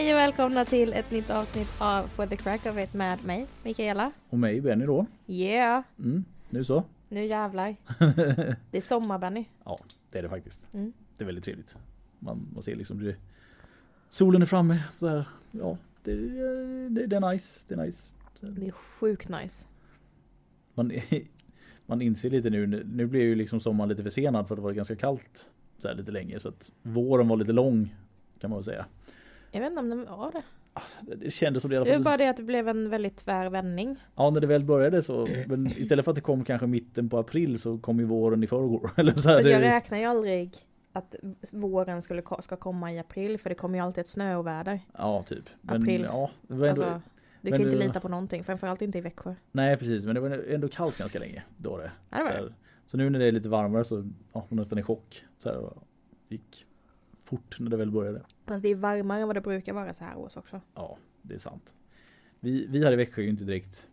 Hej och välkomna till ett nytt avsnitt av For the Crack of It med mig, Mikaela. Och mig, Benny då. Yeah, Mm, nu så. nu jävlar. Det är sommar Benny. Ja, det är det faktiskt. Mm. Det är väldigt trevligt. Man, man ser liksom det, solen är framme så här. Ja, det, det, det är nice. Det är nice. Det är sjukt nice. man, man inser lite nu, nu blev ju liksom sommaren lite försenad för det var ganska kallt så här lite länge så att våren var lite lång kan man väl säga. Jag vet inte om det var det. Det, det kändes som det i alla Det är fall. bara det att det blev en väldigt tvär vändning. Ja, när det väl började så, men istället för att det kom kanske mitten på april så kom ju våren i förrgår. Eller så här, Alltså jag det, räknar ju aldrig att våren skulle, ska komma i april för det kommer ju alltid ett snöoväder. ja, typ. Men, April. Ja, det var ändå, Alltså, du men kan ju inte lita på någonting, framförallt inte i Växjö. Nej precis, men det var ändå kallt ganska länge. Då det. Ja, det var så, det. här, så nu när det är lite varmare så ja, man är nästan i chock. Så här, gick fort när det väl började. Fast det är varmare än vad det brukar vara så här års också. Ja, det är sant. Vi, vi här i Växjö är ju inte direkt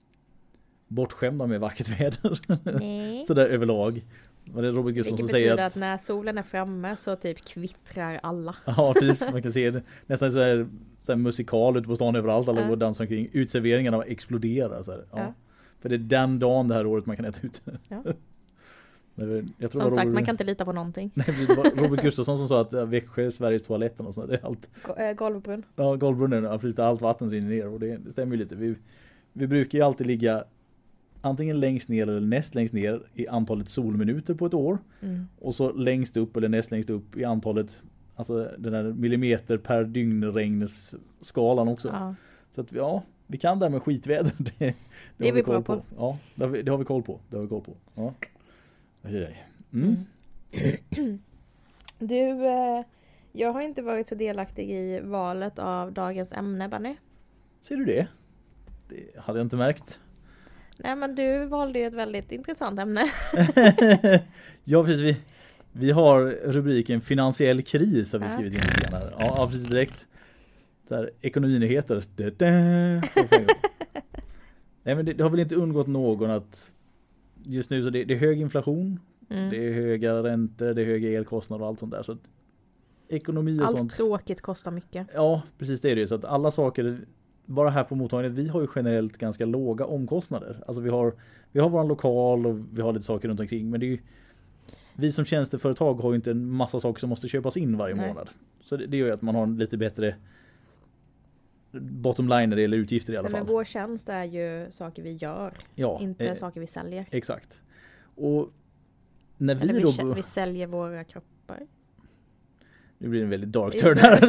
bortskämda med vackert väder. Nej. Sådär överlag. Var det Robert Gustafsson som säger att... att när solen är framme så typ kvittrar alla. Ja precis, man kan se det. Nästan så här, så här musikal ute på stan överallt. Alla Ja. går och dansar omkring. Utserveringarna exploderar. Så här. Ja. Ja. För det är den dagen det här året man kan äta ute. Ja. Jag tror Som sagt, Robert- man kan inte lita på någonting. Nej, Robert Gustafsson som sa att Växjö är Sveriges toaletten och sånt. Det är allt. Äh, golvbrunn. Ja, golvbrunnen, allt vatten rinner ner och det, det stämmer ju lite. Vi, vi brukar ju alltid ligga antingen längst ner eller näst längst ner i antalet solminuter på ett år. Mm. Och så längst upp eller näst längst upp i antalet, alltså den här millimeter per dygnregnsskalan också. Ja. Så att ja, vi kan det här med skitväder. Det, det, Det är vi bra på. Ja, det har, vi, det har vi koll på. Det har vi koll på. Ja. Aj. Mm. Du, eh, jag har inte varit så delaktig i valet av dagens ämne, Benny. Ser du det? Det hade jag inte märkt. Nej, men du valde ju ett väldigt intressant ämne. ja precis, vi, vi har rubriken finansiell kris har vi skrivit in lite grann här. Ja, precis direkt. Så här, ekonominyheter. Nej men det, det har väl inte undgått någon att just nu så det, det är hög inflation, Mm. det är höga räntor, det är höga elkostnader och allt sånt där. Så att ekonomi och Allt sånt. tråkigt kostar mycket. Ja precis det är det ju. Så att alla saker, bara här på mottagningen, vi har ju generellt ganska låga omkostnader. Alltså vi har, vi har våran lokal och vi har lite saker runt omkring. Men det är ju, vi som tjänsteföretag har ju inte en massa saker som måste köpas in varje Nej. månad. Så det, det gör ju att man har en lite bättre bottom line när det gäller utgifter i alla Nej, men fall. vår tjänst är ju saker vi gör, Ja, inte eh, saker vi säljer. exakt. Och när vi vi, då... vi säljer våra kroppar. Nu blir det en väldigt dark turn här.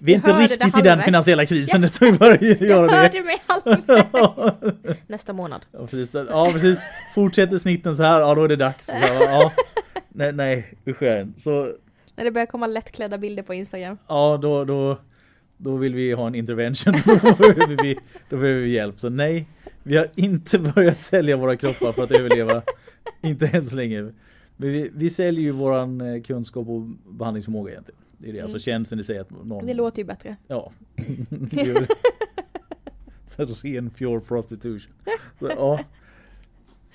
Vi är Jag inte riktigt i den finansiella krisen så vi börjar Jag göra det. hörde mig halvvägs! Nästa månad. Ja precis, ja, precis. Fortsätter snitten så här, ja då är det dags. Så, ja. Nej, nej usch ja. Så När det börjar komma lättklädda bilder på Instagram. ja då, då, då vill vi ha en intervention. då, behöver vi, då behöver vi hjälp. Så nej, vi har inte börjat sälja våra kroppar för att överleva. inte än så länge. Men vi, vi säljer ju våran eh, kunskap och behandlingsförmåga egentligen. Det är det, alltså tjänsten i sig att någon... Det låter ju bättre. Ja. Så ren pure prostitution. Så, ja.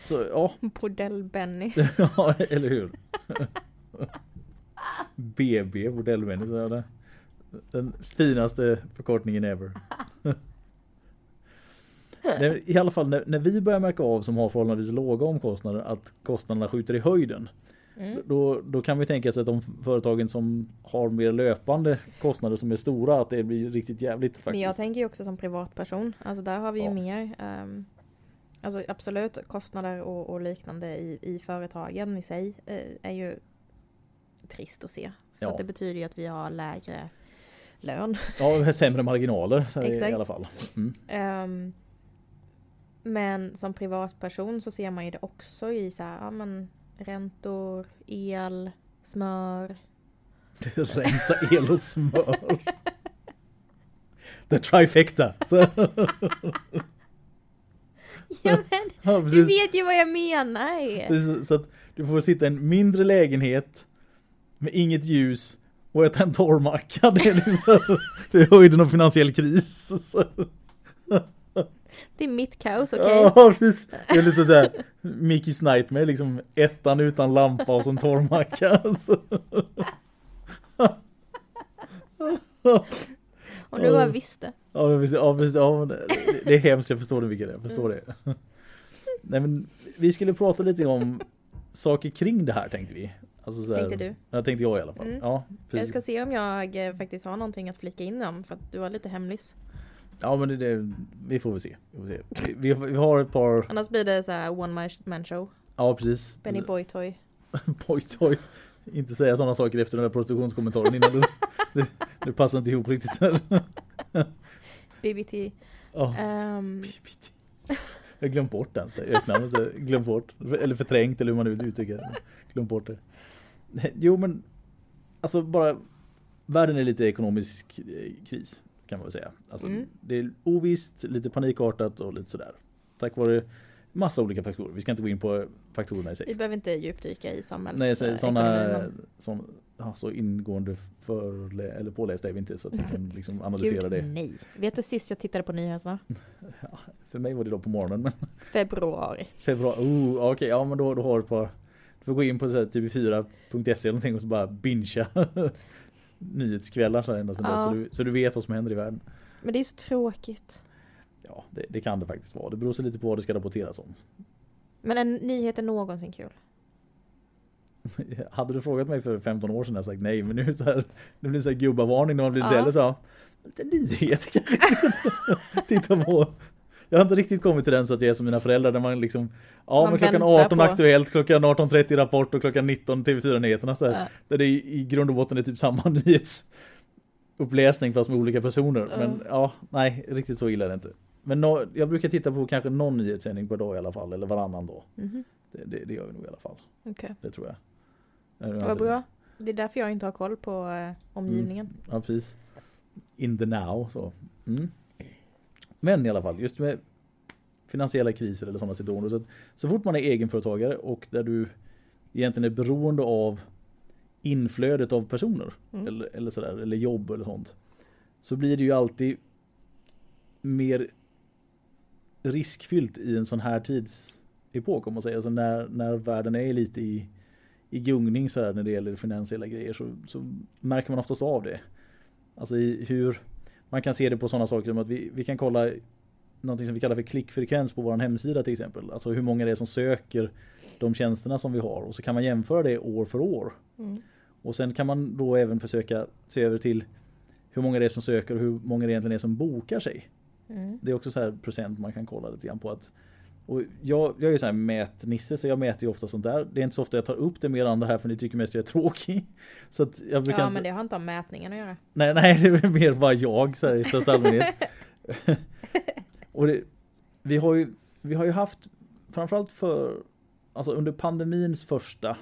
Så ja, Bordell-Benny. ja, eller hur? BB, bordellmänniska. Den finaste förkortningen ever. I alla fall när, när vi börjar märka av som har förhållandevis låga omkostnader att kostnaderna skjuter i höjden. Mm. Då, då kan vi tänka sig att de företagen som har mer löpande kostnader som är stora att det blir riktigt jävligt faktiskt. Men jag tänker ju också som privatperson. Alltså där har vi ju Ja. mer. ehm, alltså absolut kostnader och, och liknande i, i företagen i sig eh, är ju trist att se. För Ja. att det betyder ju att vi har lägre lön. Ja, sämre marginaler i alla fall. Mm. Ehm, men som privatperson så ser man ju det också i så här, ja, men, räntor, el, smör. Ränta, el och smör. The trifecta. Ja, men, du vet ju vad jag menar! Så att du får sitta i en mindre lägenhet med inget ljus och äta en torr macka. Det är, liksom, det är höjden av finansiell kris. Det är mitt kaos, okej? Ja, precis. Det är lite såhär Mickey's Nightmare, liksom ettan utan lampa och så en torr macka. Så. Om du bara visste. Ja, visst- ja, visst, ja, det, det är hemskt, jag förstår det Mikael, jag förstår det. Nej men vi skulle prata lite om saker kring det här tänkte vi. Alltså, så här, Tänkte du? Ja, tänkte jag i alla fall. Mm. Ja, Jag ska se om jag eh, faktiskt har någonting att flika in om för att du var lite hemlis. Ja men det, det, vi får väl se. Vi, får se. Vi, vi, vi har ett par, Annars blir det så här one man- show. ja precis. Benny Boy Toy. Boy toy. Inte säga sådana saker efter den där prostitutionskommentaren innan du, det, det passar inte ihop riktigt. BBT. Ja. Ehm, PPT. Jag glömt bort den. Så jag så jag glömt bort. Eller förträngt eller hur man nu uttrycker det. Glömt bort det. Jo men alltså bara världen är lite ekonomisk eh, kris kan man väl säga. Alltså, Mm. Det är ovisst, lite panikartat och lite sådär. Tack vare massa olika faktorer. Vi ska inte gå in på faktorerna i sig. vi behöver inte djupdyka i samhälls... Nej, så, eh, såna, men- sån, ja, så ingående förlä, eller pålästa är vi inte så att vi kan liksom analysera Gud, det. nej. Vet du sist jag tittade på nyheterna? För mig var det då på morgonen men Februari. Februari, oh, okej, ja men då, då har du ett par får gå in på så här, tv4.se eller någonting och så bara bingea Nyhetskvällar så ända sedan Ja. så, du, så du vet vad som händer i världen Men det är så tråkigt. Ja, det, det kan det faktiskt vara. Det beror så lite på vad det ska rapporteras om Men en nyhet är någonsin kul. Hade du frågat mig för 15 år sedan hade jag sagt nej men nu det så här Det blir så här gubbavarning när man blir lite Ja. äldre så Lite nyheter kanske titta på Jag har inte riktigt kommit till den så att jag är som mina föräldrar där man liksom Ja Man men klockan väntar 18 på- Aktuellt, klockan 18.30 Rapport och klockan 19 TV4 Nyheterna så här. Ja. Där det i, grund och botten är typ samma nyhetsuppläsning fast med olika personer. Ja. Men ja, nej, riktigt så illa är det inte. Men nå- jag brukar titta på kanske någon nyhetssändning per dag i alla fall, eller varannan dag. Mhm. Det, det, det gör vi nog i alla fall. Okej. Det tror jag. Jag Vad bra. Det är därför jag inte har koll på eh, omgivningen. Ja, precis. In the now, så. Mm. Men i alla fall, just med finansiella kriser eller sådana situationer. Så, så fort man är egenföretagare och där du egentligen är beroende av inflödet av personer Mm. eller, eller sådär, eller jobb eller sånt. Så blir det ju alltid mer riskfyllt i en sån här tidsepok om man säger. Alltså när, när världen är lite i, i gungning så här när det gäller finansiella grejer så, så märker man oftast av det. Alltså i hur man kan se det på sådana saker som att vi, vi kan kolla någonting som vi kallar för klickfrekvens på vår hemsida till exempel. Alltså hur många det är som söker de tjänsterna som vi har och så kan man jämföra det år för år. Mm. Och sen kan man då även försöka se över till hur många det är som söker och hur många det egentligen är som bokar sig. Mm. Det är också så här procent man kan kolla lite grann på att och jag, jag är ju så här mätnisse så jag mäter ju ofta sånt där. Det är inte så ofta jag tar upp det med andra här för ni tycker mest jag är tråkig. Så att jag brukar Ja inte, men det har inte om mätningen att göra. nej, nej det är mer bara jag så här, i största allmänhet. och det, vi, har ju, vi har ju haft framförallt för alltså under pandemins första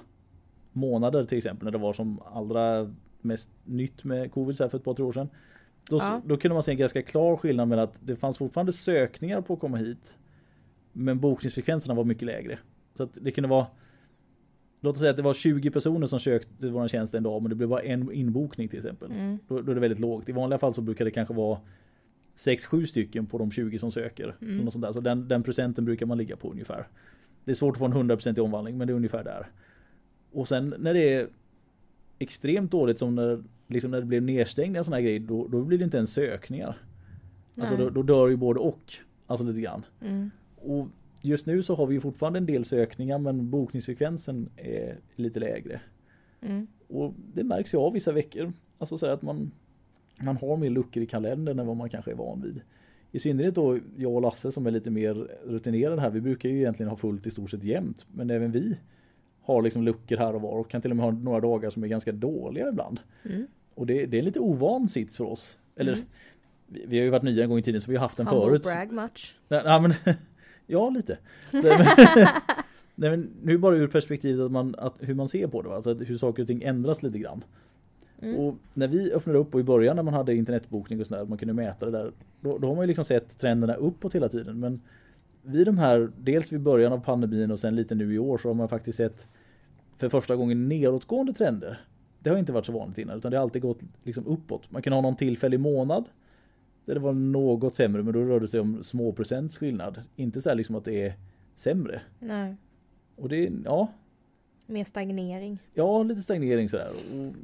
månader till exempel när det var som allra mest nytt med covid så här för ett par tre år sedan. Då, Ja. då kunde man se en ganska klar skillnad mellan att det fanns fortfarande sökningar på att komma hit. Men bokningsfrekvenserna var mycket lägre. Så att det kunde vara Låt oss säga att det var 20 personer som sökte vår tjänst en dag men det blev bara en inbokning till exempel. Mm. Då, då är det väldigt lågt. I vanliga fall så brukar det kanske vara 6-7 stycken på de 20 som söker. Mm. Något sånt där. Så den, den procenten brukar man ligga på ungefär. Det är svårt att få en 100% i omvandling men det är ungefär där. Och sen när det är extremt dåligt som när, liksom när det blev nedstängningar och här grejer då, då blir det inte ens sökningar. Alltså då, då dör ju både och. Alltså lite grann. Mm. Och just nu så har vi fortfarande en del sökningar men bokningsfrekvensen är lite lägre. Mm. Och det märks ju av vissa veckor. Alltså så att man, man har mer luckor i kalendern än vad man kanske är van vid. I synnerhet då jag och Lasse som är lite mer rutinerade här. Vi brukar ju egentligen ha fullt i stort sett jämt. Men även vi har liksom luckor här och var och kan till och med ha några dagar som är ganska dåliga ibland. Mm. Och det, det är en lite ovan sits för oss. Eller Mm. vi, vi har ju varit nya en gång i tiden så vi har haft den Humble förut. brag much. Nej, nej, men, ja, lite. Så, men, nej, men nu bara ur perspektivet att man, att, hur man ser på det. va? Alltså hur saker och ting ändras lite grann. Mm. Och när vi öppnade upp och i början när man hade internetbokning och sådär, man kunde mäta det där. Då, då har man ju liksom sett trenderna uppåt hela tiden. Men vid de här, dels vid början av pandemin och sen lite nu i år så har man faktiskt sett för första gången nedåtgående trender. Det har inte varit så vanligt innan utan det har alltid gått liksom uppåt. Man kan ha någon tillfällig månad där det var något sämre men då rörde det sig om små procents skillnad. Inte så här liksom att det är sämre. Nej. Och det ja, Mer stagnering. ja lite stagnering sådär.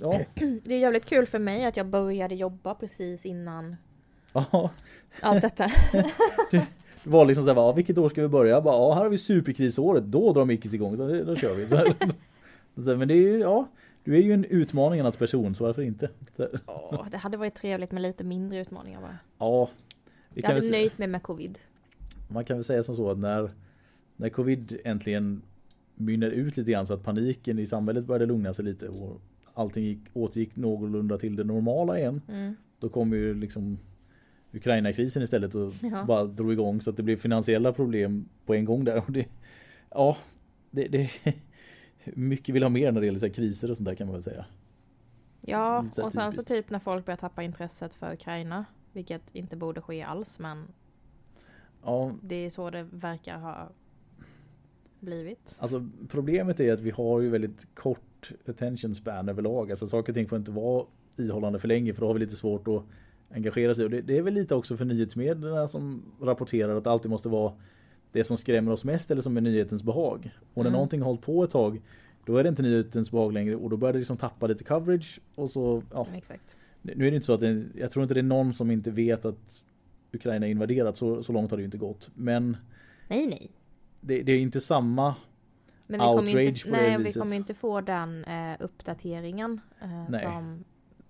Ja, Det är jävligt kul för mig att jag började jobba precis innan Ja, Allt detta. det var liksom såhär, ja, vilket år ska vi börja? Bara, ja, här har vi superkrisåret, då drar Mickis igång, så då kör vi. Så, så, men det är ju, ja, du är ju en utmaningarnas person, så varför inte? Åh, det hade varit trevligt med lite mindre utmaningar bara. ja, vi Jag hade nöjt mig med covid. man kan väl säga som så att när, när covid äntligen mynnar ut lite grann så att paniken i samhället började lugna sig lite och allting gick, återgick någorlunda till det normala igen. Mm. Då kom ju liksom Ukraina-krisen istället och Ja. bara drog igång så att det blev finansiella problem på en gång där. Och det, ja, det, det mycket vill ha mer när det gäller så kriser och sånt där kan man väl säga. Ja, så och sen så typ när folk börjar tappa intresset för Ukraina. Vilket inte borde ske alls, men Ja, det är så det verkar ha blivit. alltså problemet är att vi har ju väldigt kort attention span överlag. Alltså saker och ting får inte vara ihållande för länge för då har vi lite svårt att engagera sig. Och det, det är väl lite också för nyhetsmedierna som rapporterar att det alltid måste vara det som skrämmer oss mest eller som är nyhetens behag. Och när Mm. någonting har hållit på ett tag då är det inte nyhetens behag längre och då börjar det liksom tappa lite coverage och så, ja. Exakt. Nu är det inte så att det, jag tror inte det är någon som inte vet att Ukraina är invaderat, så, så långt har det ju inte gått. Men Nej, nej. det, det är inte samma Men vi kommer Outrage inte, på det nej, vi viset. kommer ju inte få den eh, uppdateringen eh, som,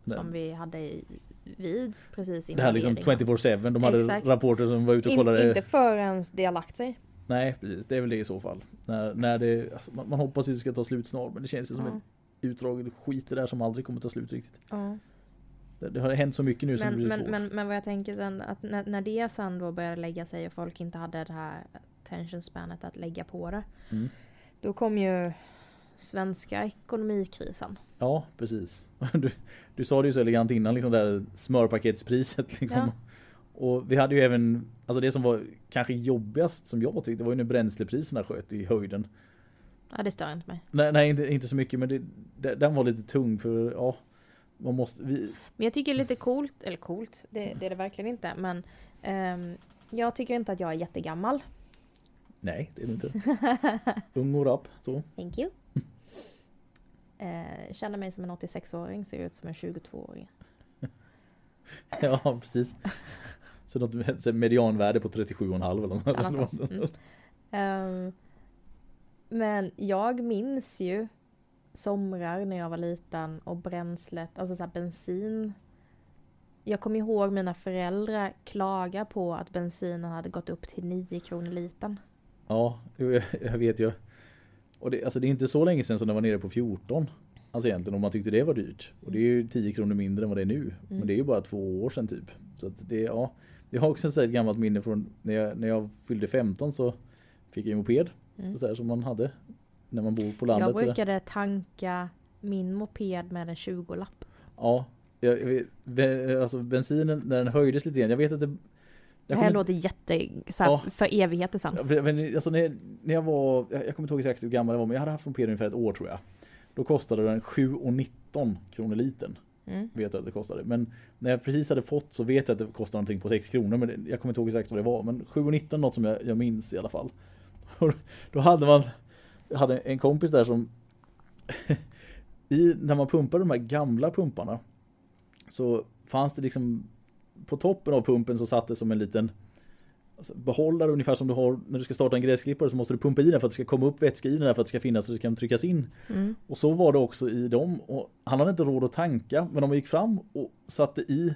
Nej. som vi hade i, vid precis Det här liksom invaderingen. 24-7, de hade Exakt. rapporter som var ute och kollade. In, inte förrän det har lagt sig. Nej precis, det är väl det i så fall. När, när det, alltså, man, man hoppas att det ska ta slut snart men det känns ju som Ja. ett utdraget skit det där som aldrig kommer ta slut riktigt. Ja. Det, det har hänt så mycket nu som det Men, blir men, svårt. men, men vad jag tänker sen, att när, när det sen då började lägga sig och folk inte hade det här attention spanet att lägga på det. Mm. Då kom ju svenska ekonomikrisen. Ja precis. Du, du sa det ju så elegant innan liksom det där smörpaketspriset liksom. Ja. Och vi hade ju även, alltså det som var kanske jobbigast som jag tyckte var ju när bränslepriserna sköt i höjden. Ja, det stör inte mig. Nej, nej inte, inte så mycket men det, det, den var lite tung för ja, man måste, vi, Men jag tycker det är lite coolt, eller coolt, det, det är det verkligen inte. Men ehm, jag tycker inte att jag är jättegammal. nej det är det inte. Ung och rapp, så. Thank you. Eh, känner mig som en 86-åring, ser ut som en 22-åring. Ja, precis. Så något medianvärde på 37,5 eller något. Mm. Ehm, men jag minns ju somrar när jag var liten och bränslet, alltså så bensin. Jag kommer ihåg mina föräldrar klaga på att bensinen hade gått upp till 9 kronor litern. Ja, jag vet ju. Och det, alltså det är inte så länge sedan som den var nere på 14. Alltså egentligen om man tyckte det var dyrt. Och det är ju 10 kronor mindre än vad det är nu. Men det är ju bara två år sedan typ. Så att det, ja. Jag har också ett gammalt minne från när jag, när jag fyllde 15 så fick jag en moped. Mm. Så här som man hade när man bor på landet. Jag brukade tanka min moped med en 20-lapp. Ja, jag, alltså bensinen när den höjdes lite grann. Jag vet att det... Det här kommer- låter jätte... Så här, Ja. För evigheter sedan. Ja, men alltså när, när jag var, jag jag kommer inte ihåg exakt hur gammal jag var men jag hade haft moped ungefär ett år tror jag. Då kostade den 7,19 kronor litern. Mm. Vet jag att det kostade. Men när jag precis hade fått så vet jag att det kostade någonting på 6 kronor. Men jag kommer inte ihåg exakt vad det var. Men 7,19 något som jag, jag minns i alla fall. Och Då hade man, jag hade en kompis där som i, när man pumpade de här gamla pumparna så fanns det liksom på toppen av pumpen så satt det som en liten alltså, behållare ungefär som du har när du ska starta en gräsklippare så måste du pumpa i den för att det ska komma upp vätska i den för att det ska finnas så det kan tryckas in. Mm. Och så var det också i dem. Och han hade inte råd att tanka men om man gick fram och satte i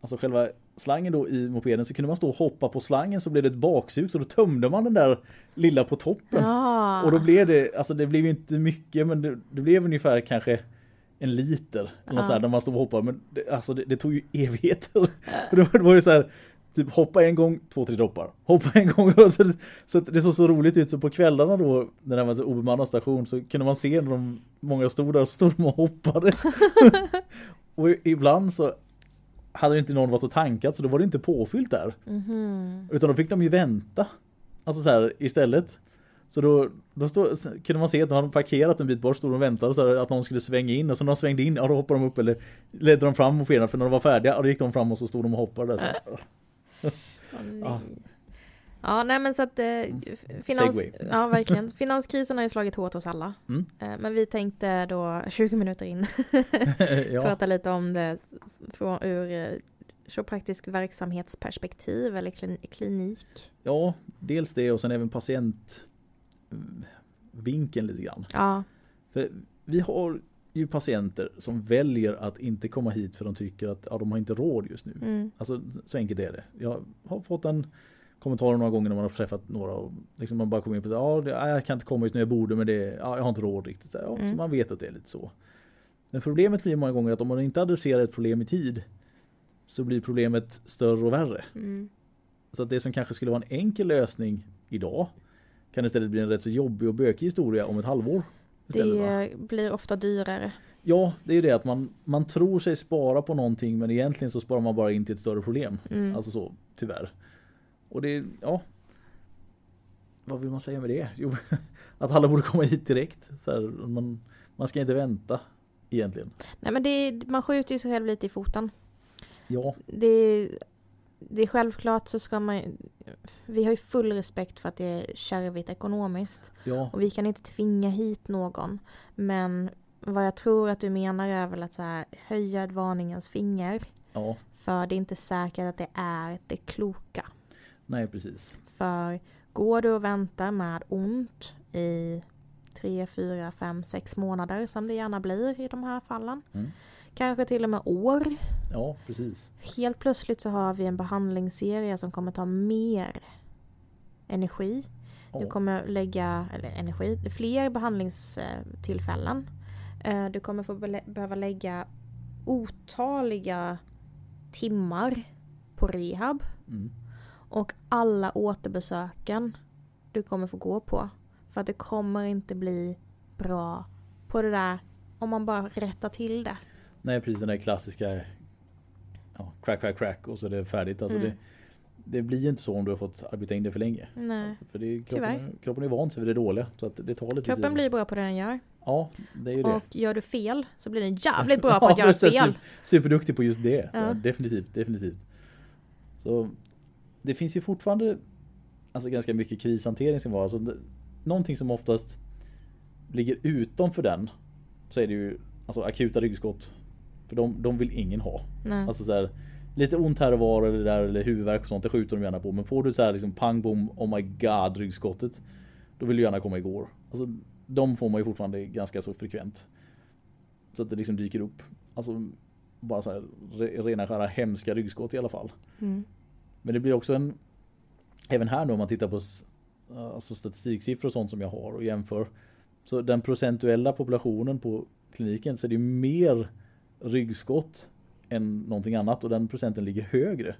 alltså själva slangen då i mopeden så kunde man stå och hoppa på slangen så blev det ett baksug så då tömde man den där lilla på toppen. Ja. Och då blev det, alltså det blev inte mycket men det, det blev ungefär kanske en liter eller Ja. där när man stod och hoppade men det, alltså det, det tog ju evigheter. Det var, det var ju så här Typ hoppa en gång, två, tre droppar. Hoppa en gång. Så, så det såg så roligt ut så på kvällarna då när det var så obemannad station så kunde man se när de, många stod där stod de och hoppade. och ibland så hade inte någon varit och tankat så då var det inte påfyllt där. Mhm. Utan då fick de ju vänta. Alltså så här istället. Så då, då stod, så kunde man se att de hade parkerat en bit bort, stod de och väntade så att någon skulle svänga in och så när de svängde in, ja då hoppade de upp eller ledde de fram mopederna för när de var färdiga, ja då gick de fram och så stod de och hoppade där. Så. Ja. Ja, nej men så att eh, finans, Segway. ja, verkligen. Finanskrisen har ju slagit hårt hos alla. Mm. Eh, Men vi tänkte då 20 minuter in ja. prata lite om det från, ur eh, kiropraktisk verksamhetsperspektiv eller klin- klinik. Ja, dels det och sen även patientvinkeln lite grann. Ja, För vi har ju patienter som väljer att inte komma hit för de tycker att ja, de har inte råd just nu. mm, Alltså så enkelt är det. Jag har fått en kommentar några gånger när man har träffat några och liksom man bara kommer in på det, ja, jag kan inte komma just när jag borde men det, ja, jag har inte råd riktigt. Så, ja, Mm. så man vet att det är lite så. Men problemet blir många gånger att om man inte adresserar ett problem i tid så blir problemet större och värre. mm, Så att det som kanske skulle vara en enkel lösning idag kan istället bli en rätt så jobbig och bökig historia om ett halvår. Istället, va? det blir ofta dyrare. Ja, det är ju det att man, man tror sig spara på någonting men egentligen så sparar man bara in till ett större problem. Mm. Alltså så, tyvärr. Och det, ja. Vad vill man säga med det? Jo, att alla borde komma hit direkt. Så här, man, man ska inte vänta egentligen. Nej men det, man skjuter ju sig själv lite i foten. Ja, Det, det är självklart så ska man Vi har ju full respekt för att det är kärvigt ekonomiskt. ja, Och vi kan inte tvinga hit någon. Men vad jag tror att du menar är väl att så här, höja ett varningens finger. ja. För det är inte säkert att det är det kloka. Nej, precis. För går du och väntar med ont i tre, fyra, fem, sex månader som det gärna blir i de här fallen. Mm. Kanske till och med år. Ja, precis. Helt plötsligt så har vi en behandlingsserie som kommer ta mer energi. Du kommer lägga, eller energi, fler behandlingstillfällen. Eh, Du kommer få behöva lägga otaliga timmar på rehab. mm. Och alla återbesöken du kommer få gå på. För att det kommer inte bli bra på det där om man bara rättar till det. Nej, precis den där klassiska ja, crack, crack, crack och så är det färdigt. Alltså Mm. det, det blir ju inte så om du har fått arbeta in det för länge. Nej. För det är, Tyvärr. kroppen, kroppen är van sig vid det dåliga. Så att det tar lite Kroppen tid. blir bra på det den gör. Ja, det är ju det. Och gör du fel så blir den jävligt bra på att Ja, göra fel. super- Superduktig på just det. Ja. Ja. definitivt, definitivt. Så det finns ju fortfarande alltså ganska mycket krishantering som var. Alltså, det- någonting som oftast ligger utom för den så är det ju alltså, akuta ryggskott. För de, de vill ingen ha. Nej. Alltså så här, lite ont här och var eller, där, eller huvudvärk och sånt, det skjuter de gärna på. Men får du så här liksom pang bom, oh my god ryggskottet. Då vill du gärna komma igår. Alltså, de får man ju fortfarande ganska så frekvent. Så att det liksom dyker upp. Alltså bara så här re, rena skära hemska ryggskott i alla fall. Mm. Men det blir också en Även här nu om man tittar på alltså statistiksiffror och sånt som jag har och jämför. Så den procentuella populationen på kliniken så är det ju mer ryggskott än någonting annat och den procenten ligger högre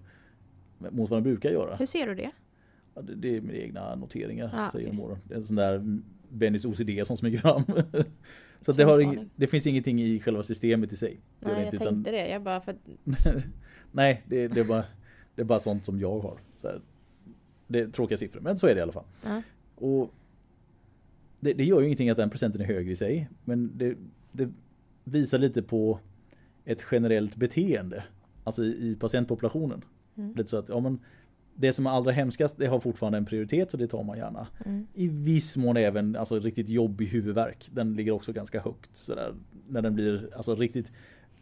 mot vad den brukar göra. Hur ser du det? Ja, det, det är mina egna noteringar Ah, säger åren. Det är en sån där Bennys OCD som smyger fram. så det, har det finns ingenting i själva systemet i sig. Nej, det jag inte, tänkte det. Jag bara för. Nej, det, det, är bara, det är bara sånt som jag har. Här, det är tråkiga siffror, men så är det i alla fall. Ja. Och det, det gör ju ingenting att den procenten är högre i sig. Men det visar lite på ett generellt beteende. Alltså i, i patientpopulationen. Mm. Lite så att, ja, men det som är allra hemskast det har fortfarande en prioritet så det tar man gärna. Mm. I viss mån även alltså, riktigt jobbig huvudvärk. Den ligger också ganska högt. Så där, när den blir alltså, riktigt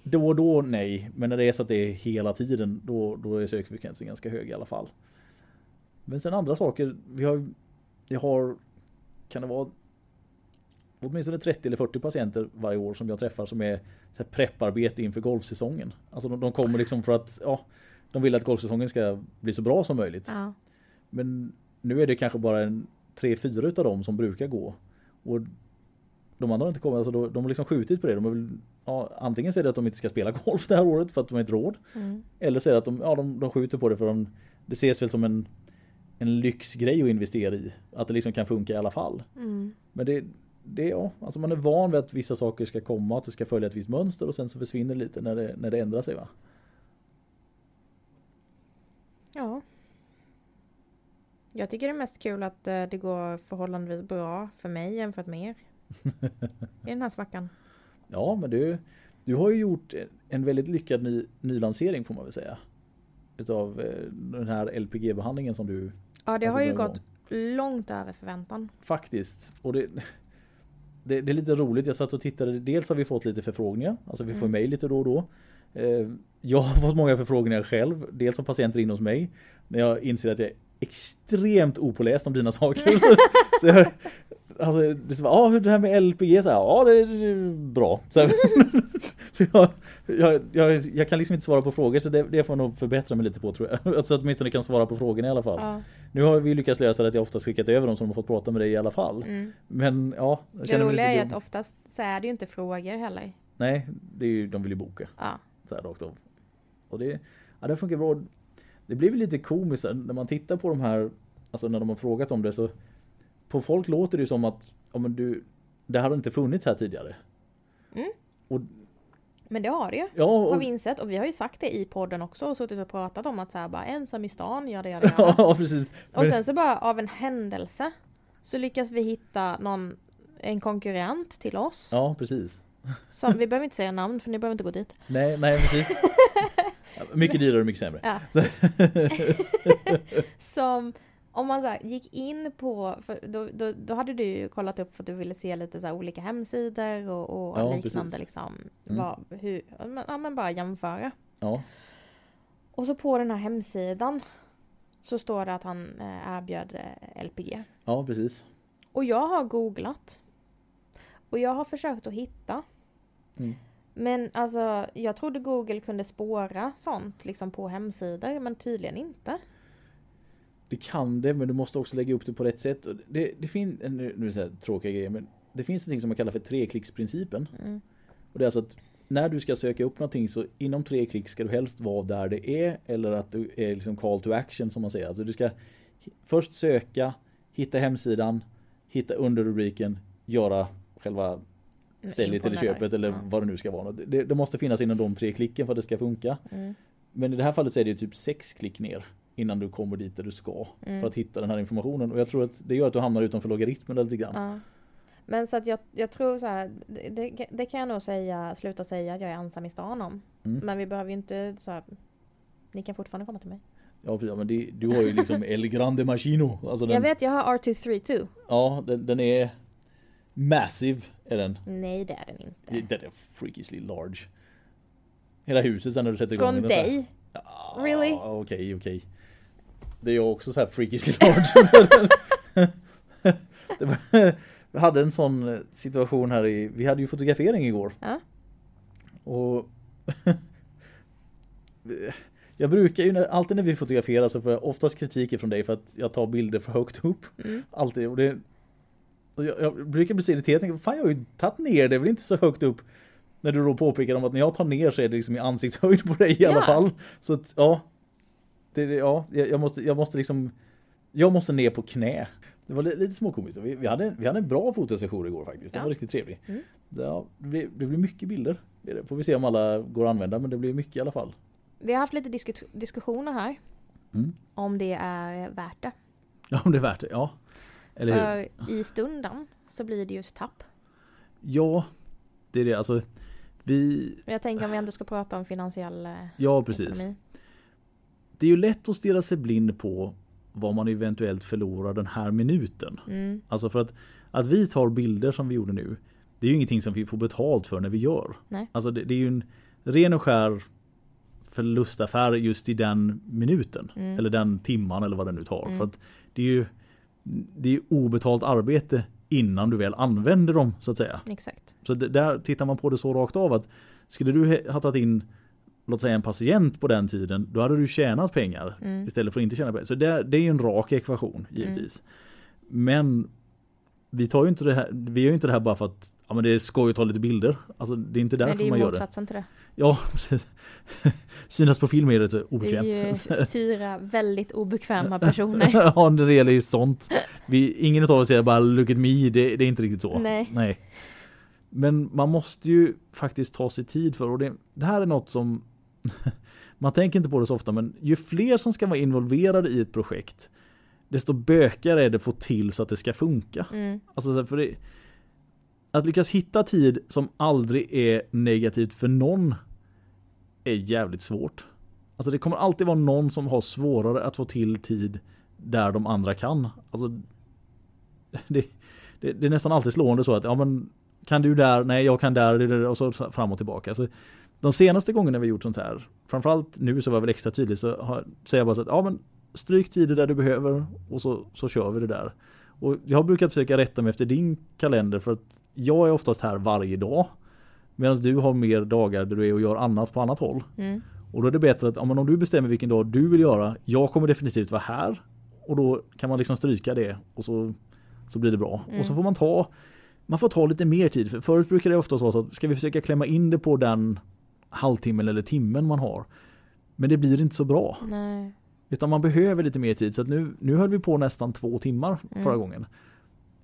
då och då nej. Men när det är så att det är hela tiden då, då är sökfrekvensen ganska hög i alla fall. Men sen andra saker. Vi har, vi har kan det vara åtminstone 30 eller 40 patienter varje år som jag träffar som är så här prepparbete inför golfsäsongen. Alltså de, de kommer liksom för att ja, de vill att golfsäsongen ska bli så bra som möjligt. Ja. Men nu är det kanske bara en tre, fyra utav dem som brukar gå. Och de andra har inte kommit, alltså de, de har liksom skjutit på det. De väl, ja, antingen säger det att de inte ska spela golf det här året för att de har inte råd. Mm. Eller säger att de, ja, de, de skjuter på det för de, det ses väl som en, en lyxgrej att investera i. Att det liksom kan funka i alla fall. Mm. Men det, det ja, alltså man är van vid att vissa saker ska komma, att det ska följa ett visst mönster och sen så försvinner det lite när det, när det ändrar sig va. Ja. Jag tycker det är mest kul att eh, det går förhållandevis bra för mig jämfört med er. I den här svackan. Ja, men du, du har ju gjort en väldigt lyckad ny, nylansering får man väl säga. Utav eh, den här LPG-behandlingen som du Ja, det har ju gått långt över förväntan. faktiskt. Och det, det, det är lite roligt. Jag satt och tittade. Dels har vi fått lite förfrågningar. Alltså vi får Mm. mejl lite då och då. Eh, jag har fått många förfrågningar själv, dels som patienter in hos mig, när jag inser att jag är extremt opåläst om dina saker. så jag, alltså, det så, ah, hur det här med LPG, så här, ja det är bra. Så här, jag, jag, jag, jag, kan liksom inte svara på frågor så det, det får jag nog förbättra mig lite på tror jag. Alltså åtminstone kan svara på frågorna i alla fall. Ja. Nu har vi lyckats lösa det att jag oftast skickat över dem som har fått prata med dig i alla fall. Mm. Men ja, jag Det roliga är att oftast så är det ju inte frågor heller. Nej, det är ju, de vill ju boka. Ja. Så här rakt av. Och det, ja, det funkar bra. Det blir lite komiskt när man tittar på de här, alltså när de har frågat om det så på folk låter det ju som att ja, men du, det hade inte funnits här tidigare. Mm. Och, Men det har det ju. ja, Har och, vi insett och vi har ju sagt det i podden också och suttit och pratat om att så här bara ensam i stan, gör det, gör det, ja, precis. Och Men- sen så bara av en händelse så lyckas vi hitta någon, en konkurrent till oss. Ja, precis. Som, vi behöver inte säga namn för ni behöver inte gå dit. Nej, nej precis. Mycket dyrare och mycket sämre. Ja. som om man så gick in på, då, då, då hade du ju kollat upp för att du ville se lite så olika hemsidor och, och Ja, liknande liksom. Mm. Vad, hur, ja, men- ja men bara jämföra. Ja, Och så på den här hemsidan så står det att han eh, erbjöd eh, LPG. ja precis. Och jag har googlat. Och jag har försökt att hitta. Mm. Men alltså jag trodde Google kunde spåra sånt liksom på hemsidor men tydligen inte. Det kan det, men du måste också lägga upp det på rätt sätt. Det, det finns, nu, nu är det tråkiga grejer, men det finns något som man kallar för treklicksprincipen. Mm. Och det är alltså att när du ska söka upp någonting så inom tre klick ska du helst vara där det är eller att du är liksom call to action som man säger. Alltså du ska först söka, hitta hemsidan, hitta underrubriken, göra själva säljet eller köpet eller Ja. vad det nu ska vara. Det, det måste finnas inom de tre klicken för att det ska funka. Mm. Men i det här fallet så är det typ sex klick ner innan du kommer dit där du ska Mm. för att hitta den här informationen. Och jag tror att det gör att du hamnar utanför logaritmen lite grann. Ja. Men så att jag, jag tror så här, det, det, kan jag nog säga, sluta säga att jag är ensam i stan om. Mm. Men vi behöver ju inte så här, ni kan fortfarande komma till mig. Ja, precis, men det, du har ju liksom El Grande Machino. Alltså den, Jag vet, jag har R232. Ja, den, den är massive är den. Nej det är den inte. Den är freakishly large. Hela huset sen när du sätter igång Från den. så här- dig? Ja, Really? Okej, okej. Det är ju också så här freakishly large. Var- Vi hade en sån eh, situation här i, vi hade ju fotografering igår. Ja. Och jag brukar ju, alltid när vi fotograferar så får jag oftast kritik från dig för att jag tar bilder för högt upp. Mm. Alltid. Och det, och jag, jag brukar bli så irriterad. Jag tänker, Fan jag har ju tagit ner det, väl inte så högt upp. När du då påpekar om att när jag tar ner så är det liksom i ansiktshöjd på dig i Ja. alla fall. Så att, ja. Det, ja, jag måste, jag måste liksom Jag måste ner på knä. Det var li- lite småkomiskt. Vi, vi, hade, vi hade en bra fotosession igår faktiskt. Den Ja. var riktigt trevlig. Mm. Det, blir, det blir mycket bilder. Det. Får vi se om alla går att använda men det blir mycket i alla fall. Vi har haft lite disku- diskussioner här. Mm. Om det är värt det. Ja om det är värt det, ja. Eller hur? För i stunden så blir det ju ett tapp. Ja, det är det. Alltså, vi... Jag tänker om vi ändå ska prata om finansiell eh, Ja, precis. ekonomi. Det är ju lätt att stirra sig blind på vad man eventuellt förlorar den här minuten. Mm. Alltså för att, att vi tar bilder som vi gjorde nu, det är ju ingenting som vi får betalt för när vi gör. Nej. Alltså det, det är ju en ren och skär förlustaffär just i den minuten. Mm. Eller den timman eller vad det nu tar. Mm. För att det är ju det är obetalt arbete innan du väl använder dem så att säga. Exakt. Så det, där tittar man på det så rakt av att skulle du ha tagit in låt säga en patient på den tiden, då hade du tjänat pengar Mm. istället för att inte tjäna pengar. Så det, det är ju en rak ekvation givetvis. Men vi tar ju inte det här, vi gör ju inte det här bara för att ja, men det är skoj att ta lite bilder. Alltså det är inte därför det är man gör det. motsatsen till det. Ja, precis. Synas på film är det obekvämt. är ju fyra väldigt obekväma personer. ja, när det gäller ju sånt. Vi, ingen av oss säger bara look at me, det, det är inte riktigt så. Nej. Men man måste ju faktiskt ta sig tid för och det, det här är något som man tänker inte på det så ofta men ju fler som ska vara involverade i ett projekt desto bökigare är det att få till så att det ska funka. Mm. Alltså för det, att lyckas hitta tid som aldrig är negativt för någon är jävligt svårt. Alltså det kommer alltid vara någon som har svårare att få till tid där de andra kan. Alltså det, det, det är nästan alltid slående så att ja men kan du där? Nej jag kan där och så fram och tillbaka. Alltså, de senaste gångerna vi gjort sånt här, framförallt nu så var väl extra tydlig, så har, säger jag bara så att ja men stryk tider där du behöver och så, så kör vi det där. Och jag har brukat försöka rätta mig efter din kalender för att jag är oftast här varje dag. Medan du har mer dagar där du är och gör annat på annat håll. Mm. Och då är det bättre att ja, om du bestämmer vilken dag du vill göra, jag kommer definitivt vara här. Och då kan man liksom stryka det och så, så blir det bra. Mm. Och så får man ta man får ta lite mer tid. För förut brukade det ofta vara så att ska vi försöka klämma in det på den halvtimmen eller timmen man har. Men det blir inte så bra. Nej. Utan man behöver lite mer tid. Så nu, nu höll vi på nästan två timmar Mm. förra gången.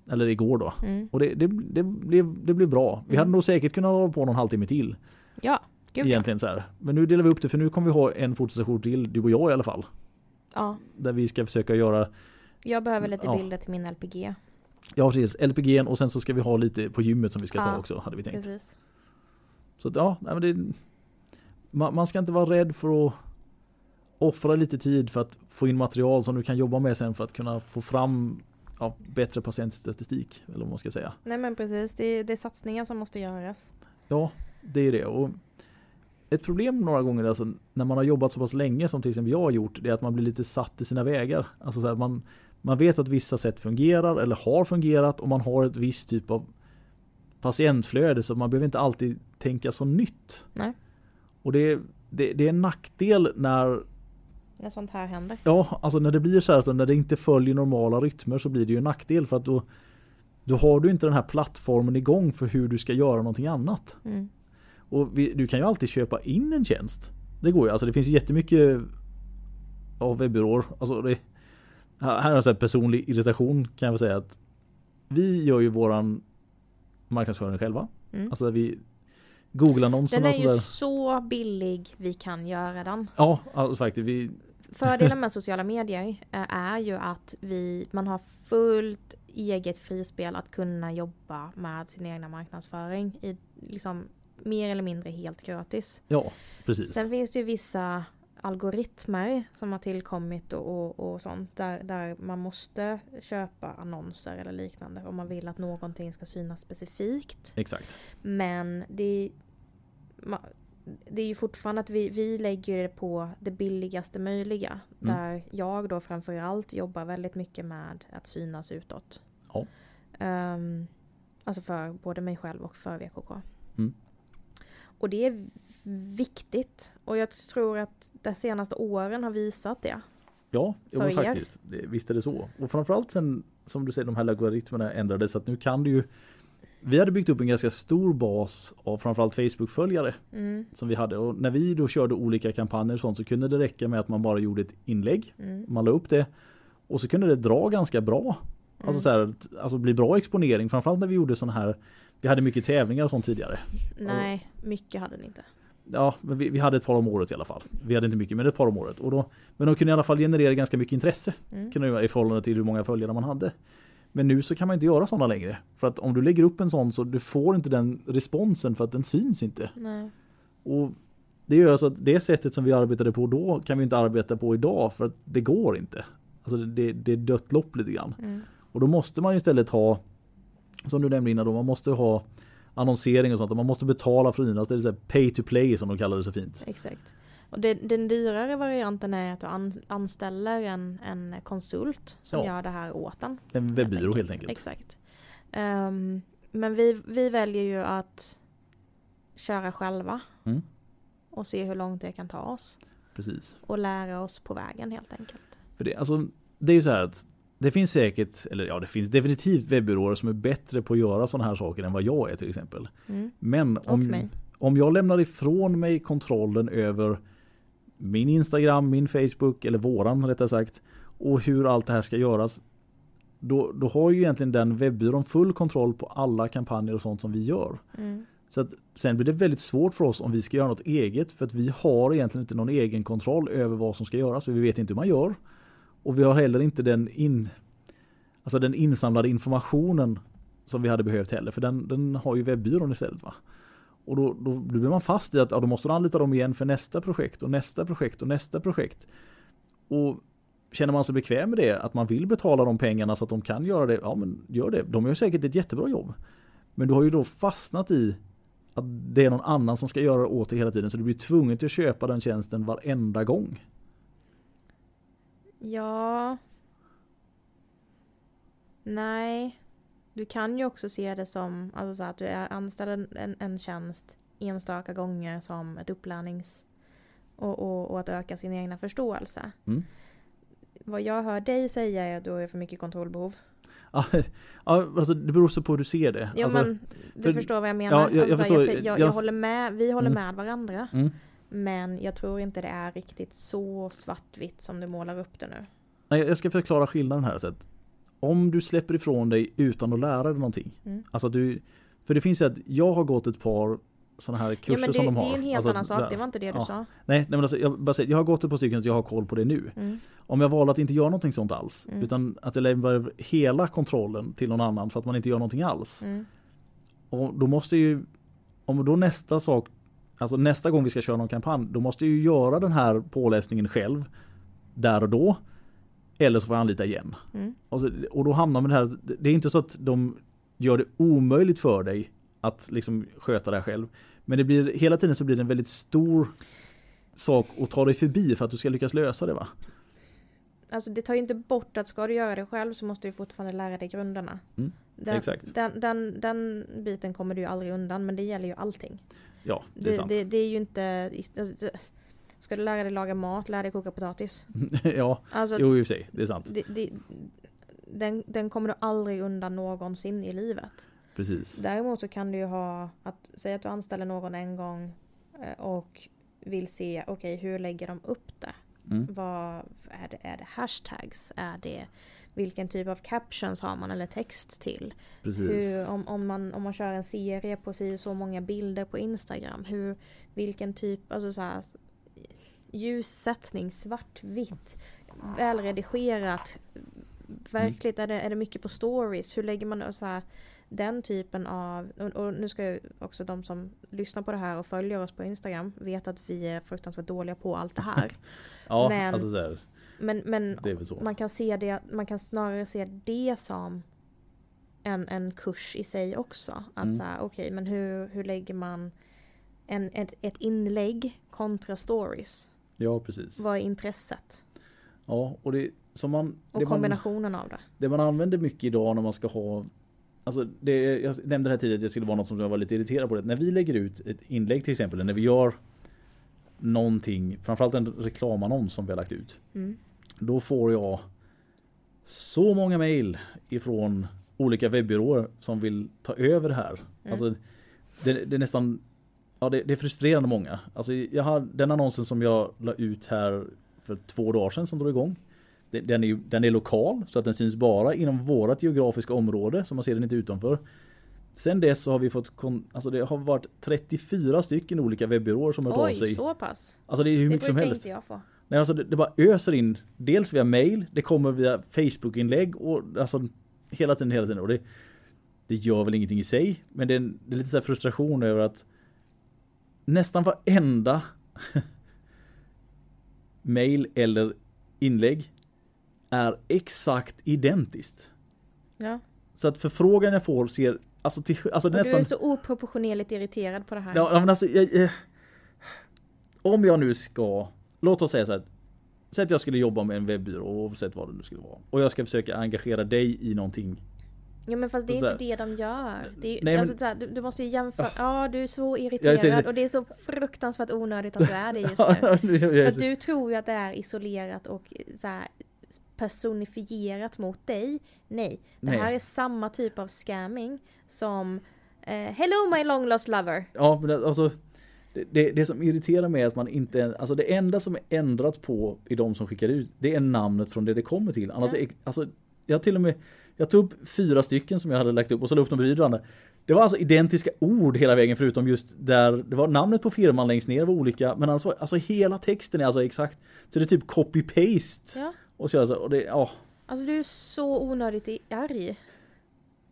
Eller igår då. Mm. Och det, det, det, blev, det blev bra. Vi Mm. hade nog säkert kunnat hålla på någon halvtimme till. Ja, gud egentligen så här. Men nu delar vi upp det för nu kommer vi ha en fotosession till, du och jag i alla fall. ja. Där vi ska försöka göra, Jag behöver lite Ja. bilder till min LPG. ja precis, LPG och sen så ska vi ha lite på gymmet som vi ska ta Ja, också, hade vi tänkt. Precis. Så ja, nej, men det, man, man ska inte vara rädd för att offra lite tid för att få in material som du kan jobba med sen för att kunna få fram ja, bättre patientstatistik. Eller vad man ska säga. Nej men precis, det är, det är satsningar som måste göras. Ja, det är det. Och ett problem några gånger alltså, när man har jobbat så pass länge som till exempel jag har gjort, det är att man blir lite satt i sina vägar. Alltså så här, man, man vet att vissa sätt fungerar eller har fungerat och man har ett visst typ av patientflöde så man behöver inte alltid tänka så nytt. Nej. Och det, det, det är en nackdel när, När sånt här händer. ja, alltså när det blir så här, när det inte följer normala rytmer så blir det ju en nackdel för att då, då har du inte den här plattformen igång för hur du ska göra någonting annat. Mm. Och vi, du kan ju alltid köpa in en tjänst. Det går ju. Alltså det finns ju jättemycket av webbyråer. Alltså det, här så här personlig irritation kan jag väl säga att vi gör ju våran marknadsföring själva. Mm. Alltså vi Google-annonserna Den är ju så billig vi kan göra den. Ja, alltså faktiskt. Vi, Fördelen med sociala medier eh, är ju att vi, man har fullt eget frispel att kunna jobba med sin egna marknadsföring. I, liksom, mer eller mindre helt gratis. ja, precis. Sen finns det ju vissa algoritmer som har tillkommit och, och, och sånt där, där man måste köpa annonser eller liknande om man vill att någonting ska synas specifikt. Exakt. Men det, det är ju fortfarande att vi, vi lägger det på det billigaste möjliga. Mm. Där jag då framförallt jobbar väldigt mycket med att synas utåt. Ja. Ehm, alltså för både mig själv och för VKK. Mm. Och det är viktigt. Och jag tror att de senaste åren har visat det. Ja, jo, För men faktiskt. Visst är det så. Och framförallt sen som du säger de här algoritmerna ändrades så att nu kan du ju Vi hade byggt upp en ganska stor bas av framförallt Facebook-följare Mm, som vi hade och när vi då körde olika kampanjer och sånt så kunde det räcka med att man bara gjorde ett inlägg. mm, Man la upp det och så kunde det dra ganska bra. Alltså, mm. så här, alltså bli bra exponering framförallt när vi gjorde sådana här Vi hade mycket tävlingar och sånt tidigare. Nej, mycket hade ni inte. Ja, men vi, vi hade ett par om året i alla fall. Vi hade inte mycket men ett par om året. Och då, men de kunde i alla fall generera ganska mycket intresse. Mm. Kunde i förhållande till hur många följare man hade. Men nu så kan man inte göra sådana längre. För att om du lägger upp en sån så du får inte den responsen för att den syns inte. Nej. Och det gör så att det sättet som vi arbetade på då kan vi inte arbeta på idag för att det går inte. Alltså det, det, det är dött lopp lite grann. Mm. Och då måste man istället ha som du nämnde innan då, man måste ha annonsering och sånt. Man måste betala för det. Alltså det är så pay to play som de kallar det så fint. Exakt. Och det, den dyrare varianten är att du an, anställer en, en konsult som Ja. gör det här åt en. En webbyrå helt enkelt. Exakt. Ehm, men vi, vi väljer ju att köra själva. Mm. Och se hur långt det kan ta oss. Precis. Och lära oss på vägen helt enkelt. För det, alltså, det är ju så här att det finns säkert, eller ja det finns definitivt webbyråer som är bättre på att göra sådana här saker än vad jag är till exempel. Mm. Men om, om jag lämnar ifrån mig kontrollen över min Instagram, min Facebook eller våran rättare sagt och hur allt det här ska göras då, då har ju egentligen den webbyrån full kontroll på alla kampanjer och sånt som vi gör. Mm. Så att sen blir det väldigt svårt för oss om vi ska göra något eget för att vi har egentligen inte någon egen kontroll över vad som ska göras för vi vet inte hur man gör. Och vi har heller inte den, in, alltså den insamlade informationen som vi hade behövt heller för den, den har ju webbyrån istället. Va? Och då, då, då blir man fast i att ja, då måste du anlita dem igen för nästa projekt och nästa projekt och nästa projekt. Och Känner man sig bekväm med det, att man vill betala de pengarna så att de kan göra det, ja men gör det. De gör säkert ett jättebra jobb. Men du har ju då fastnat i att det är någon annan som ska göra det åt dig hela tiden så du blir tvungen till att köpa den tjänsten varenda gång. Ja. Nej. Du kan ju också se det som alltså så att du är anställd en, en tjänst enstaka gånger som ett upplärnings och, och, och att öka sin egna förståelse. Mm. Vad jag hör dig säga är att du har för mycket kontrollbehov. Ja, alltså det beror så på hur du ser det. Ja alltså, men du för- förstår vad jag menar. Ja, jag- jag alltså, förstår. jag, jag, Jag- håller med, vi håller Mm. med varandra. mm. Men jag tror inte det är riktigt så svartvitt som du målar upp det nu. Nej, jag ska förklara skillnaden här. Så att om du släpper ifrån dig utan att lära dig någonting. Mm. Alltså du, för det finns ju att jag har gått ett par sådana här Ja, kurser men det, som de det har. är ju en helt Alltså, annan sak, det var inte det du Ja. sa. Nej, nej men alltså, jag, bara säger, jag har gått ett par stycken så jag har koll på det nu. Mm. Om jag valde att inte göra någonting sånt alls. Mm. Utan att jag lämnar hela kontrollen till någon annan så att man inte gör någonting alls. Mm. Och då måste ju, om då nästa sak, alltså nästa gång vi ska köra någon kampanj, då måste jag ju göra den här påläsningen själv. Där och då. Eller så får jag anlita igen. Mm. Och, så, och då hamnar man det här, det är inte så att de gör det omöjligt för dig att liksom sköta det här själv. Men det blir, hela tiden så blir det en väldigt stor sak att ta dig förbi för att du ska lyckas lösa det va? Alltså det tar ju inte bort att ska du göra det själv så måste du fortfarande lära dig grunderna. Mm, Den, exakt. Den, den, den biten kommer du ju aldrig undan men det gäller ju allting. Ja, det är Det, sant. det, det är ju inte... alltså, Ska du lära dig laga mat, lär dig koka potatis. ja, Alltså, jo i och för sig, det är sant. det, den, den kommer du aldrig undan någonsin i livet. Precis. Däremot så kan du ju ha att säga att du anställer någon en gång eh, och vill se okej hur lägger de upp det? Mm. Vad är det? Är det hashtags? Är det vilken typ av captions har man eller text till? Hur, om, om, man, om man kör en serie på si så många bilder på Instagram. Hur, vilken typ, alltså så här, ljussättning, svartvitt, välredigerat. Verkligt, är, det, är det mycket på stories? Hur lägger man så här, den typen av, och, och nu ska ju också de som lyssnar på det här och följer oss på Instagram veta att vi är fruktansvärt dåliga på allt det här. Ja, men- alltså så här, Men, men det man kan, se det, man kan snarare se det som en, en kurs i sig också. Att Mm. så här, okej, men hur, hur lägger man en, ett, ett inlägg kontra stories? Ja, precis. Vad är intresset? Ja, och det som man, Och det man, kombinationen av det. det man använder mycket idag när man ska ha Alltså det, jag nämnde här tidigare att det skulle vara något som jag var lite irriterad på. Det. När vi lägger ut ett inlägg till exempel, när vi gör någonting, framförallt en reklamannons som vi har lagt ut. Mm. Då får jag så många mejl ifrån olika webbyråer som vill ta över det här. Alltså, det, det är nästan Ja det, det är frustrerande många. Alltså, jag har, den annonsen som jag la ut här för två dagar sedan som drog igång. Den är, den är lokal så att den syns bara inom vårat geografiska område så man ser den inte utanför. Sen dess så har vi fått, alltså det har varit 34 stycken olika webbyråer som har hört av Oj, sig. så pass? Alltså det är hur Det mycket som helst. inte jag få. Nej, alltså det, det bara öser in dels via mail, det kommer via Facebook-inlägg och alltså hela tiden, hela tiden. Och det, det gör väl ingenting i sig, men det är, en- det är lite så frustration över att nästan varenda mail eller inlägg är exakt identiskt. Ja. Så att förfrågan jag får ser alltså till, alltså Och du nästan är så oproportionerligt irriterad på det här. Ja, men alltså, jag, jag, om jag nu ska, låt oss säga så här. Säg att jag skulle jobba med en webbyrå oavsett vad det nu skulle vara. Och jag ska försöka engagera dig i någonting. Ja men fast det är inte det de gör. Det är, Nej, men- alltså, så här, du, du måste ju jämföra. Ja du är så irriterad ser och det är så fruktansvärt onödigt att du är det just nu. För att du tror ju att det är isolerat och så här, personifierat mot dig. Nej, det Nej. här är samma typ av scamming som eh, Hello my long lost lover. Ja, men alltså det, det, det som irriterar mig är att man inte, alltså det enda som är ändrat på i de som skickar ut, det är namnet från det det kommer till. Annars är, alltså, jag till och med, jag tog upp fyra stycken som jag hade lagt upp och så la upp dem bredvid varandra. Det var alltså identiska ord hela vägen förutom just där det var namnet på firman längst ner var olika men alltså, alltså hela texten är alltså exakt så det är typ copy-paste. Ja. Och så alltså, och det, ja. Alltså du är så onödigt arg.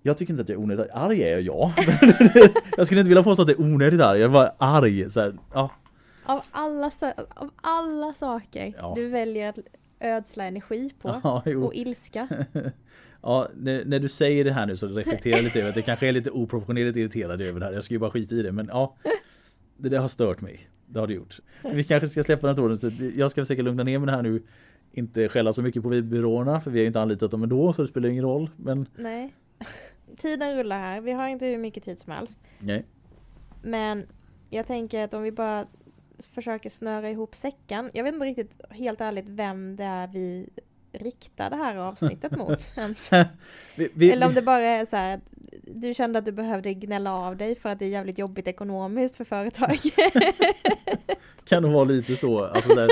Jag tycker inte att jag är onödigt arg är jag. jag skulle inte vilja påstå att det är onödigt arg, jag är bara arg. Så här, ja. Av alla, av alla saker Ja. du väljer att ödsla energi på. Ja. Och ilska. Ja, när, när du säger det här nu så reflekterar jag lite över att det kanske är lite oproportionerligt irriterad över det här. Jag ska ju bara skita i det men ja. Det där har stört mig. Det har det gjort. Vi kanske ska släppa den tråden. Så jag ska försöka lugna ner mig här nu. Inte skälla så mycket på byråerna för vi har inte anlitat dem ändå så det spelar ingen roll. Men Nej. Tiden rullar här. Vi har inte hur mycket tid som helst. nej. Men jag tänker att om vi bara försöker snöra ihop säcken. Jag vet inte riktigt helt ärligt vem det är vi riktar det här avsnittet mot ens. Vi, vi, Eller om det bara är så här att du kände att du behövde gnälla av dig för att det är jävligt jobbigt ekonomiskt för företag. kan nog vara lite så. Alltså där.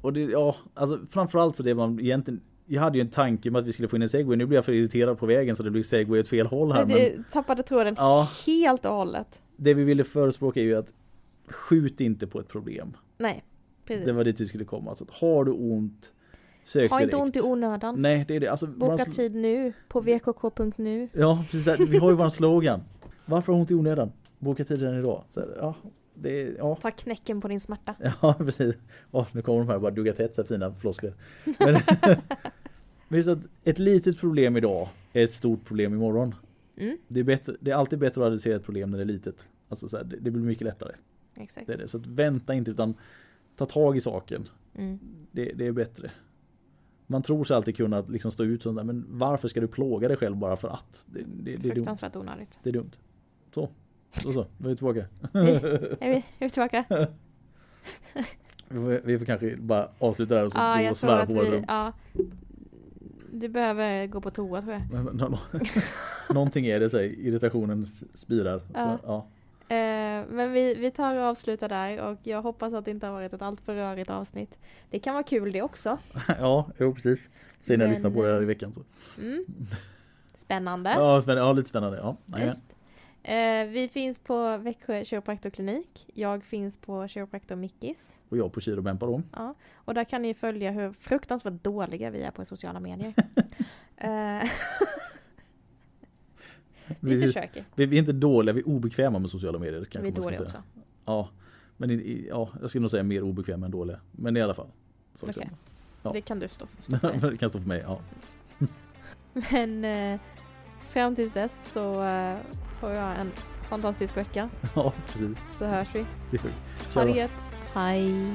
Och det, ja, alltså framförallt så det man egentligen jag hade ju en tanke med att vi skulle få in en segway. Nu blir jag för irriterad på vägen så det blir segway åt fel håll här. Men Du tappade tråden Ja. helt och hållet. det vi ville förespråka är ju att skjut inte på ett problem. Nej, precis. Det var dit vi skulle komma. Så att har du ont, sök ha direkt. inte ont i onödan. Nej, det är det. Alltså, Boka sl- tid nu på vkk.nu. Ja, precis. Där. Vi har ju våran slogan. Varför har ont i onödan? Boka tid redan idag. Så, ja, det ja. Ta knäcken på din smärta. Ja, precis. Åh, nu kommer de här bara dugga tätt, så fina floskler. Men, men att ett litet problem idag är ett stort problem imorgon. Mm, Det är, bättre, det är alltid bättre att adressera ett problem när det är litet. Alltså så här, det, det blir mycket lättare. exakt. Det är det. Så att vänta inte utan ta tag i saken. Mm. Det, det är bättre. Man tror sig alltid kunna liksom stå ut sånt där, men varför ska du plåga dig själv bara för att? Det, det, det, är, dumt. Fruktansvärt onödigt. det är dumt. Så, så, så. Nu är vi tillbaka. Är vi, är vi tillbaka? Vi får, vi får kanske bara avsluta där och så Ja, och svära på våra vi... rum. Ja, du behöver gå på toa tror jag. Men- nå- Någonting är det, här, irritationen spirar. Ja. Så, ja. Eh, men vi, vi tar och avslutar där och jag hoppas att det inte har varit ett alltför rörigt avsnitt. Det kan vara kul det också. ja, jo precis. Sen när jag lyssnar på det här i eh, veckan så. Mm. Spännande. Ja, spännande. ja lite spännande. Ja, jajamän. Eh, vi finns på Växjö kiropraktorklinik. Jag finns på kiropraktor Mickis. Och jag på Kirobempa då. Ja. Och där kan ni följa hur fruktansvärt dåliga vi är på sociala medier. eh, vi Vi, försöker. vi, vi är inte dåliga, vi är obekväma med sociala medier. Kanske Vi är dåliga också. Ja, men ja, jag skulle nog säga mer obekväma än dåliga. Men i alla fall. Okej. samma. Ja. Det kan du stå för. Stå för. det kan stå för mig, ja. Men eh, fram tills dess så får jag en fantastisk vecka. Ja, precis. Så hörs vi. Det gör vi. Ha det gött. Hej.